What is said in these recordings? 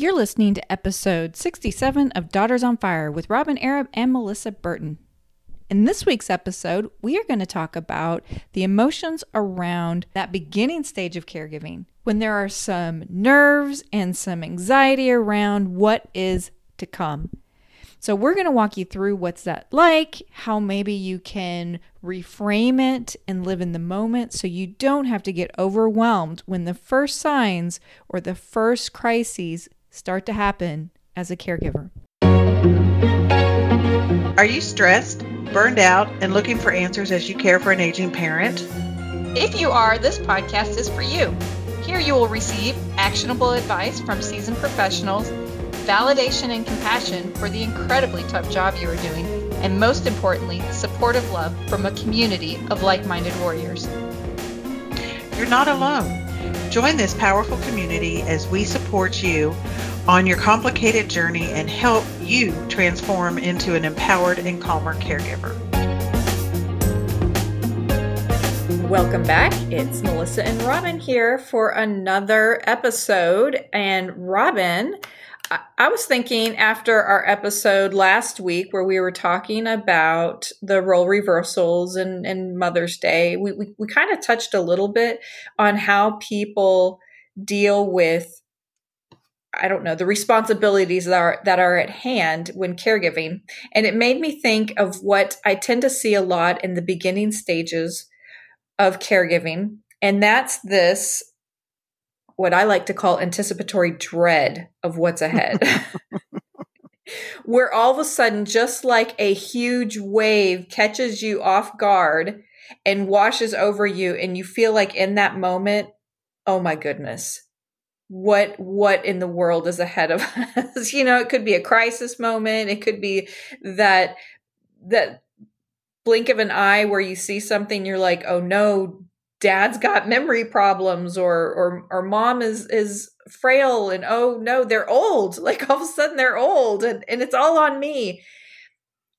You're listening to episode 67 of Daughters on Fire with Robyn Arab and Melissa Burton. In this week's episode, we are going to talk about the emotions around that beginning stage of caregiving when there are some nerves and some anxiety around what is to come. So, we're going to walk you through what's that like, how maybe you can reframe it and live in the moment so you don't have to get overwhelmed when the first signs or the first crises start to happen as a caregiver. Are you stressed, burned out, and looking for answers as you care for an aging parent? If you are, this podcast is for you. Here you will receive actionable advice from seasoned professionals, validation and compassion for the incredibly tough job you are doing, and most importantly, supportive love from a community of like minded warriors. You're not alone. Join this powerful community as we support you on your complicated journey and help you transform into an empowered and calmer caregiver. Welcome back. It's Melissa and Robyn here for another episode. And Robyn, I was thinking after our episode last week where we were talking about the role reversals and, and Mother's Day, we, we, we kind of touched a little bit on how people deal with I don't know, the responsibilities that are that are at hand when caregiving. And it made me think of what I tend to see a lot in the beginning stages of caregiving. And that's this what I like to call anticipatory dread of what's ahead. Where all of a sudden, just like a huge wave catches you off guard and washes over you, and you feel like in that moment, oh my goodness, what what in the world is ahead of us you know it could be a crisis moment it could be that that blink of an eye where you see something you're like oh no dad's got memory problems or or or mom is is frail and oh no they're old like all of a sudden they're old and, and it's all on me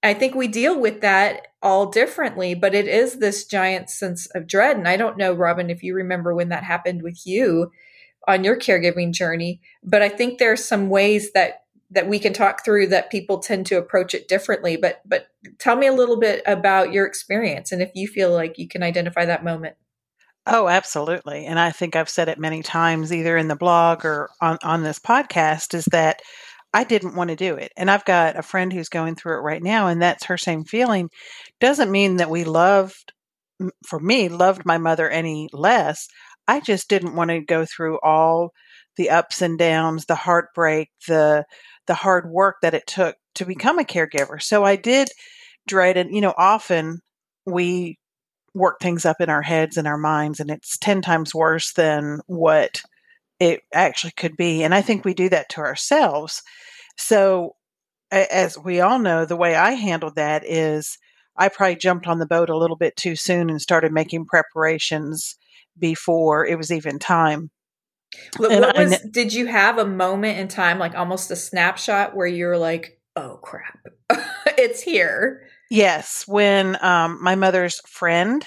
i think we deal with that all differently but it is this giant sense of dread and i don't know robyn if you remember when that happened with you on your caregiving journey. But I think there are some ways that that we can talk through that people tend to approach it differently. But but tell me a little bit about your experience and if you feel like you can identify that moment. Oh, absolutely. And I think I've said it many times, either in the blog or on, on this podcast, is that I didn't want to do it. And I've got a friend who's going through it right now, and that's her same feeling. Doesn't mean that we loved, for me, loved my mother any less. I just didn't want to go through all the ups and downs, the heartbreak, the the hard work that it took to become a caregiver. So I did dread and you know often we work things up in our heads and our minds and it's 10 times worse than what it actually could be and I think we do that to ourselves. So as we all know the way I handled that is I probably jumped on the boat a little bit too soon and started making preparations before it was even time. What, what was, did you have a moment in time, like almost a snapshot, where you're like, "Oh crap, it's here"? Yes, when um, my mother's friend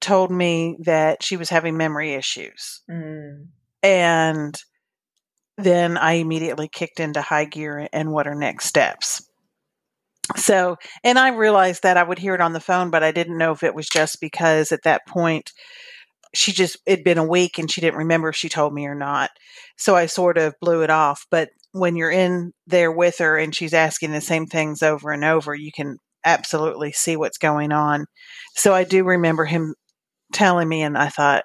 told me that she was having memory issues, mm. and then I immediately kicked into high gear and what are next steps. So, and I realized that I would hear it on the phone, but I didn't know if it was just because at that point she just it'd been a week and she didn't remember if she told me or not. So I sort of blew it off. But when you're in there with her and she's asking the same things over and over, you can absolutely see what's going on. So I do remember him telling me, and I thought,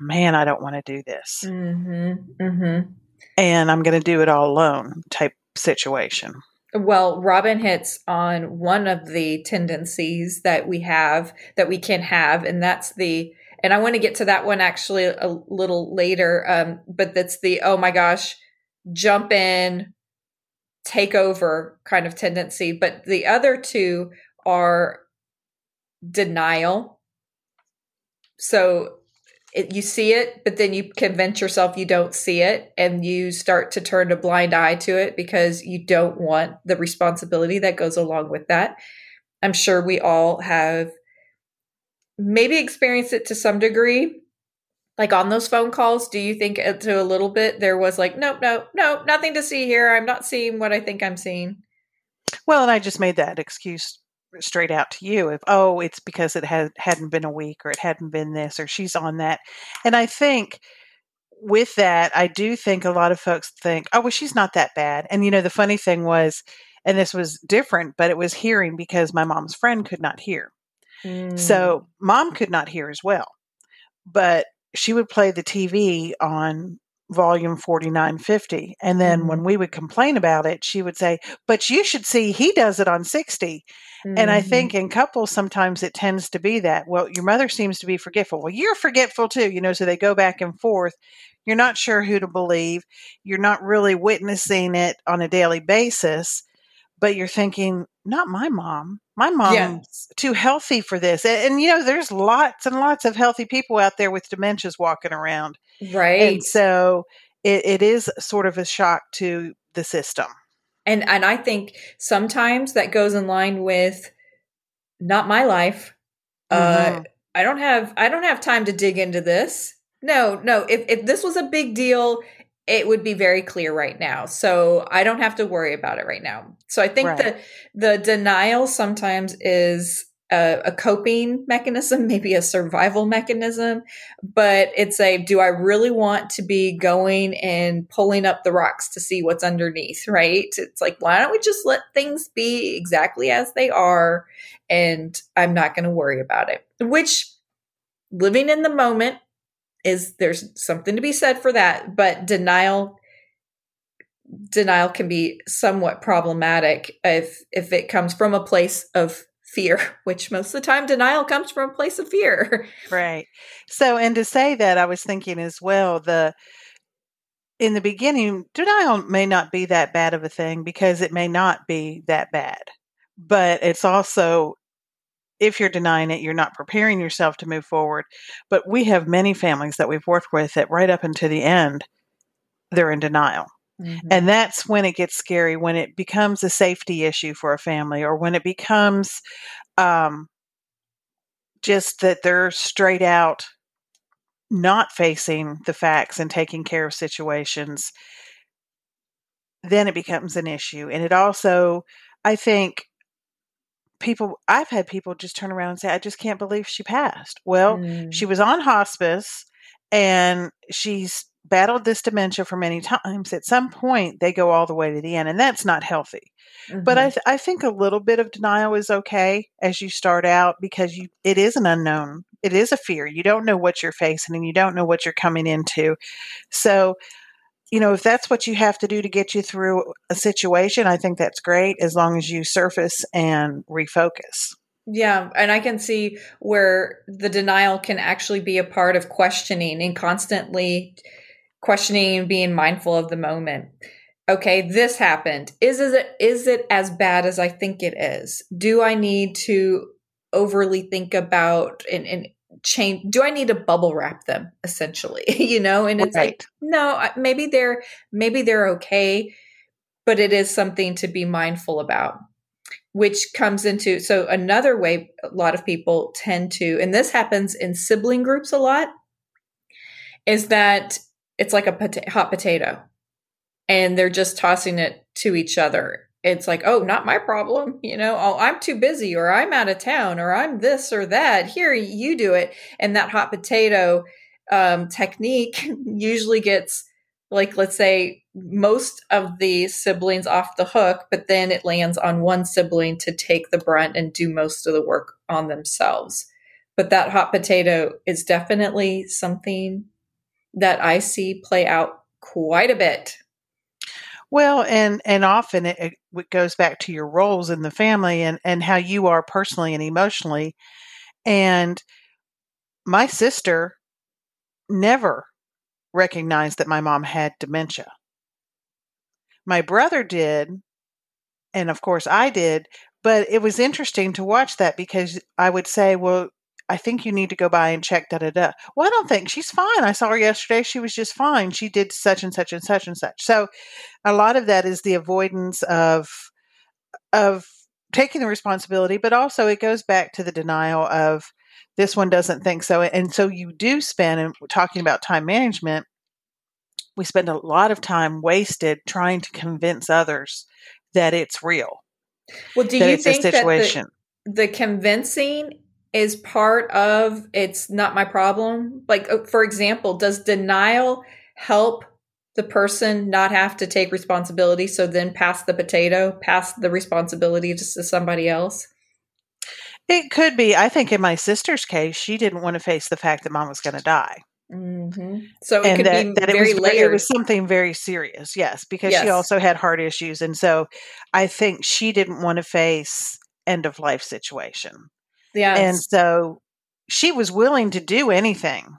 man, I don't want to do this. Mm-hmm, mm-hmm. And I'm going to do it all alone type situation. Well, Robyn hits on one of the tendencies that we have, that we can have, and that's the and I want to get to that one actually a little later. Um, but that's the oh my gosh, jump in, take over kind of tendency. But the other two are denial. So it, you see it, but then you convince yourself you don't see it, and you start to turn a blind eye to it because you don't want the responsibility that goes along with that. I'm sure we all have maybe experienced it to some degree like on those phone calls, do you think to a little bit there was like, nope, no, no, nothing to see here. I'm not seeing what I think I'm seeing. Well, and I just made that excuse straight out to you if oh it's because it had hadn't been a week or it hadn't been this or she's on that and i think with that i do think a lot of folks think oh well she's not that bad and you know the funny thing was and this was different but it was hearing because my mom's friend could not hear mm. so mom could not hear as well but she would play the tv on volume 4950 and then mm-hmm. when we would complain about it she would say but you should see he does it on 60 mm-hmm. and i mm-hmm. think in couples sometimes it tends to be that well your mother seems to be forgetful well you're forgetful too you know so they go back and forth you're not sure who to believe you're not really witnessing it on a daily basis but you're thinking not my mom my mom's yeah. too healthy for this and, and, you know there's lots and lots of healthy people out there with dementias walking around right and so it, it is sort of a shock to the system and and i think sometimes that goes in line with not my life uh, mm-hmm. uh i don't have i don't have time to dig into this no no if, if this was a big deal it would be very clear right now. So I don't have to worry about it right now. So I think right. the the denial sometimes is a, a, coping mechanism, maybe a survival mechanism, but it's a do I really want to be going and pulling up the rocks to see what's underneath, right? It's like, why don't we just let things be exactly as they are and I'm not going to worry about it, which living in the moment is there's something to be said for that, but denial denial can be somewhat problematic if if it comes from a place of fear, which most of the time denial comes from a place of fear. Right. So and to say that I was thinking as well the in the beginning denial may not be that bad of a thing because it may not be that bad. But it's also if you're denying it, you're not preparing yourself to move forward. But we have many families that we've worked with that right up until the end, they're in denial. Mm-hmm. And that's when it gets scary, when it becomes a safety issue for a family, or when it becomes um, just that they're straight out not facing the facts and taking care of situations. Then it becomes an issue. And it also, I think, people I've had people just turn around and say, I just can't believe she passed. Well, mm. she was on hospice and she's battled this dementia for many times. At some point, they go all the way to the end, and that's not healthy. Mm-hmm. But I, mm-hmm. th- I think a little bit of denial is okay as you start out because you it is an unknown. It is a fear. You don't know what you're facing, and you don't know what you're coming into. So you know, if that's what you have to do to get you through a situation, I think that's great as long as you surface and refocus. Yeah, and I can see where the denial can actually be a part of questioning and constantly questioning and being mindful of the moment. Okay, this happened. Is it is it as bad as I think it is? Do I need to overly think about and, and change do i need to bubble wrap them essentially you know and it's right. like no maybe they're maybe they're okay but it is something to be mindful about which comes into so another way a lot of people tend to and this happens in sibling groups a lot is that it's like a pot- hot potato and they're just tossing it to each other it's like, oh, not my problem. You know, oh, I'm too busy or I'm out of town or I'm this or that. Here, you do it. And that hot potato um, technique usually gets, like, let's say, most of the siblings off the hook, but then it lands on one sibling to take the brunt and do most of the work on themselves. But that hot potato is definitely something that I see play out quite a bit well, and and often it, it goes back to your roles in the family and and how you are personally and emotionally. And my sister never recognized that my mom had dementia. My brother did, and of course I did, but it was interesting to watch that because I would say, well, I think you need to go by and check da da da. Well, I don't think she's fine. I saw her yesterday. She was just fine. She did such and such and such and such. So a lot of that is the avoidance of of taking the responsibility, but also it goes back to the denial of This one doesn't think so. And so you do spend, and talking about time management, we spend a lot of time wasted trying to convince others that it's real. Well, do you it's think a that situation. the, the convincing is part of it's not my problem? Like, uh, for example, does denial help the person not have to take responsibility? So then pass the potato, pass the responsibility to somebody else? It could be. I think in my sister's case, she didn't want to face the fact that mom was going to die. hmm So it and could that, be that it was layered. it was something very serious yes because she also had heart issues and so i think she didn't want to face end of life situation yeah. and so she was willing to do anything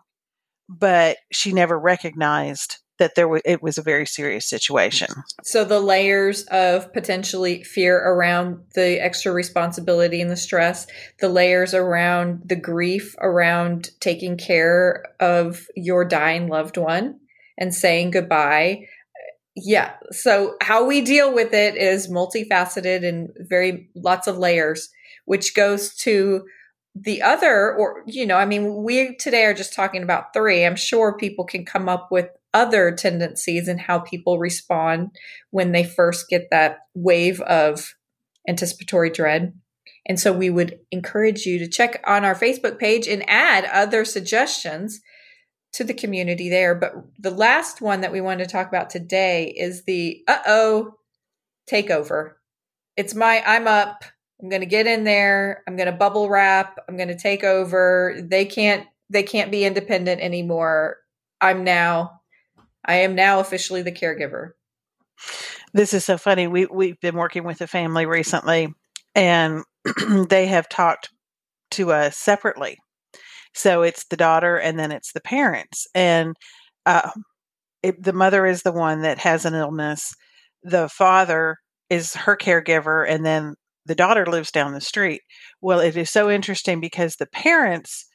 but she never recognized that there was it was a very serious situation So the layers of potentially fear around the extra responsibility and the stress, the layers around the grief around taking care of your dying loved one and saying goodbye. Yeah. So how we deal with it is multifaceted and very lots of layers, which goes to the other or you know, I mean, we today are just talking about three. I'm sure people can come up with other tendencies and how people respond when they first get that wave of anticipatory dread. And so we would encourage you to check on our Facebook page and add other suggestions to the community there. But the last one that we want to talk about today is the uh oh takeover. It's my, I'm up. I'm going to get in there. I'm going to bubble wrap. I'm going to take over. They can't, they can't be independent anymore. I'm now, I am now officially the caregiver. this is so funny we we've been working with a family recently and they have talked to us separately so it's the daughter and then it's the parents and uh, it, the mother is the one that has an illness the father is her caregiver and then the daughter lives down the street well it is so interesting because the parents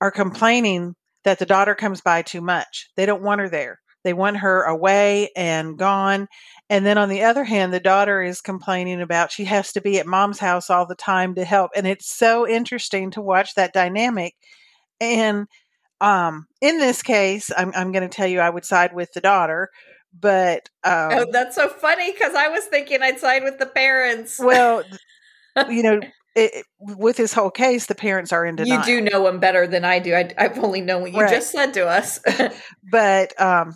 are complaining that the daughter comes by too much they don't want her there they want her away and gone and then on the other hand, the daughter is complaining about she has to be at mom's house all the time to help. And it's so interesting to watch that dynamic. And um, in this case, I'm, I'm going to tell you I would side with the daughter. But um, oh, that's so funny because I was thinking I'd side with the parents. well, you know, it, it- with this whole case, the parents are in denial. you do know him better than I do. I, I've only known what you Right. just said to us. but um,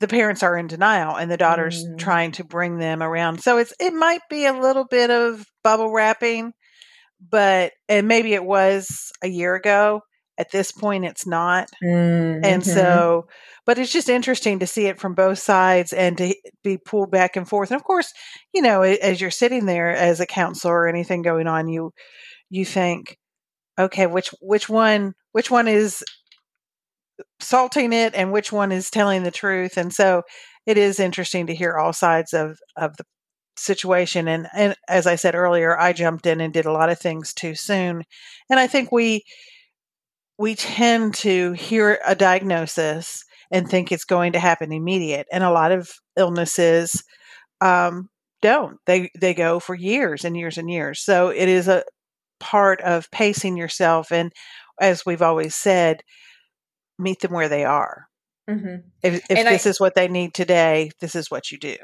the parents are in denial and the daughter's Mm. trying to bring them around so it's it might be a little bit of bubble wrapping but and maybe it was a year ago at this point it's not. Mm-hmm. and so but it's just interesting to see it from both sides and to be pulled back and forth. And of course you know as you're sitting there as a counselor or anything going on you you think okay which which one which one is salting it and which one is telling the truth? And so it is interesting to hear all sides of of the situation. And and as i said earlier i jumped in and did a lot of things too soon. And i think we we tend to hear a diagnosis and think it's going to happen immediate and a lot of illnesses um, don't. They they go for years and years and years. So it is a part of pacing yourself and as we've always said meet them where they are. Hmm if, if And I- this is what they need today this is what you do.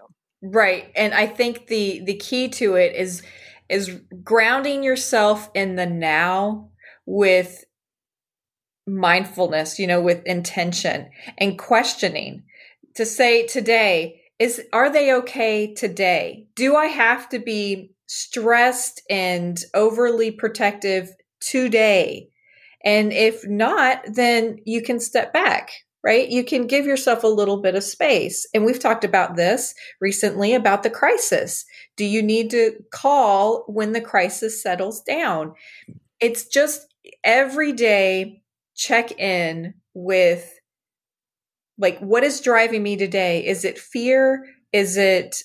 Right. And I think the the key to it is is grounding yourself in the now with mindfulness, you know, with intention and questioning to say today is are they okay today? Do I have to be stressed and overly protective today? And if not, then you can step back, right? You can give yourself a little bit of space. And we've talked about this recently about the crisis. Do you need to call when the crisis settles down? It's just every day check in with like what is driving me today? Is it fear? Is it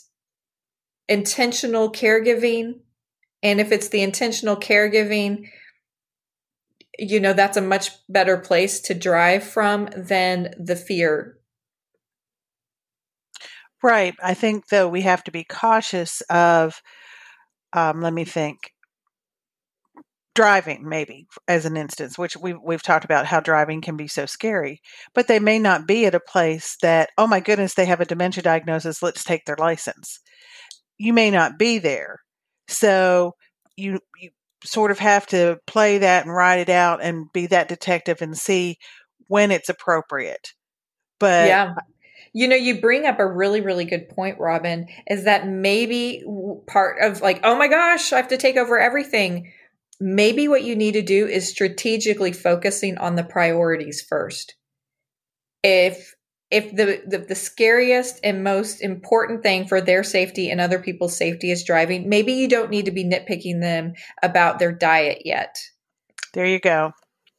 intentional caregiving? And if it's the intentional caregiving, you know, that's a much better place to drive from than the fear. right i think though we have to be cautious of um, let me think driving maybe as an instance which we've, we've talked about how driving can be so scary but they may not be at a place that oh my goodness they have a dementia diagnosis let's take their license. You may not be there. So you you sort of have to play that and write it out and be that detective and see when it's appropriate. But yeah. You know, you bring up a really, really good point, Robyn, is that maybe part of like, oh my gosh, I have to take over everything maybe what you need to do is strategically focusing on the priorities first. If if the, the, the scariest and most important thing for their safety and other people's safety is driving, maybe you don't need to be nitpicking them about their diet yet. There you go.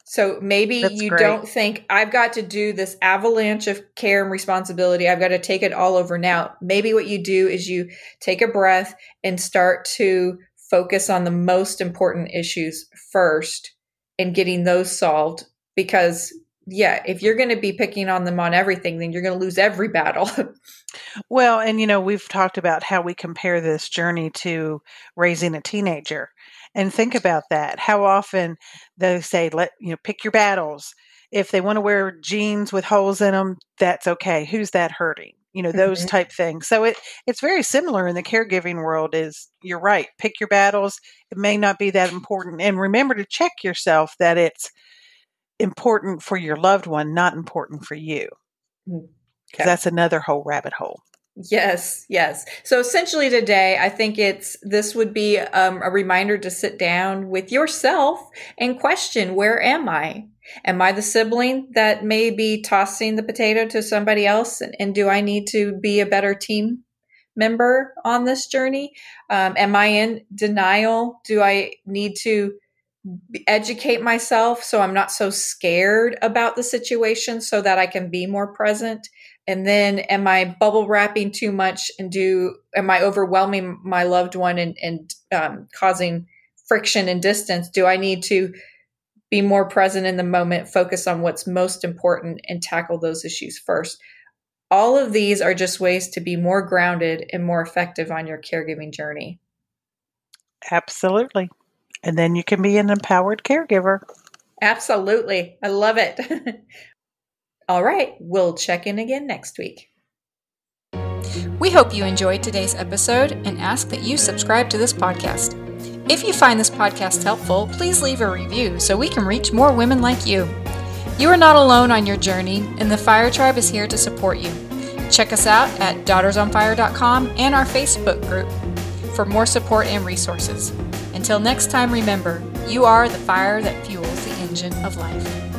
So maybe That's you great. don't think I've got to do this avalanche of care and responsibility. I've got to take it all over now. Maybe what you do is you take a breath and start to focus on the most important issues first and getting those solved because yeah if you're going to be picking on them on everything then you're going to lose every battle. Well and you know we've talked about how we compare this journey to raising a teenager and think about that. How often they say let you know pick your battles. If they want to wear jeans with holes in them that's okay. Who's that hurting you know those mm-hmm. type things so it it's very similar in the caregiving world is you're right pick your battles it may not be that important and remember to check yourself that it's important for your loved one not important for you mm, okay. that's another whole rabbit hole Yes, yes. So essentially today, I think it's this would be um, a reminder to sit down with yourself and question where am I? Am I the sibling that may be tossing the potato to somebody else? And, and do I need to be a better team member on this journey? Um, am I in denial? Do I need to educate myself so I'm not so scared about the situation so that I can be more present? and then am i bubble wrapping too much and do am i overwhelming my loved one and, and um, causing friction and distance do i need to be more present in the moment focus on what's most important and tackle those issues first. All of these are just ways to be more grounded and more effective on your caregiving journey. Absolutely. And then you can be an empowered caregiver. Absolutely. I love it. All right, we'll check in again next week. We hope you enjoyed today's episode and ask that you subscribe to this podcast. If you find this podcast helpful, please leave a review so we can reach more women like you. You are not alone on your journey, and the Fire Tribe is here to support you. Check us out at daughtersonfire.com and our Facebook group for more support and resources. Until next time, remember, you are the fire that fuels the engine of life.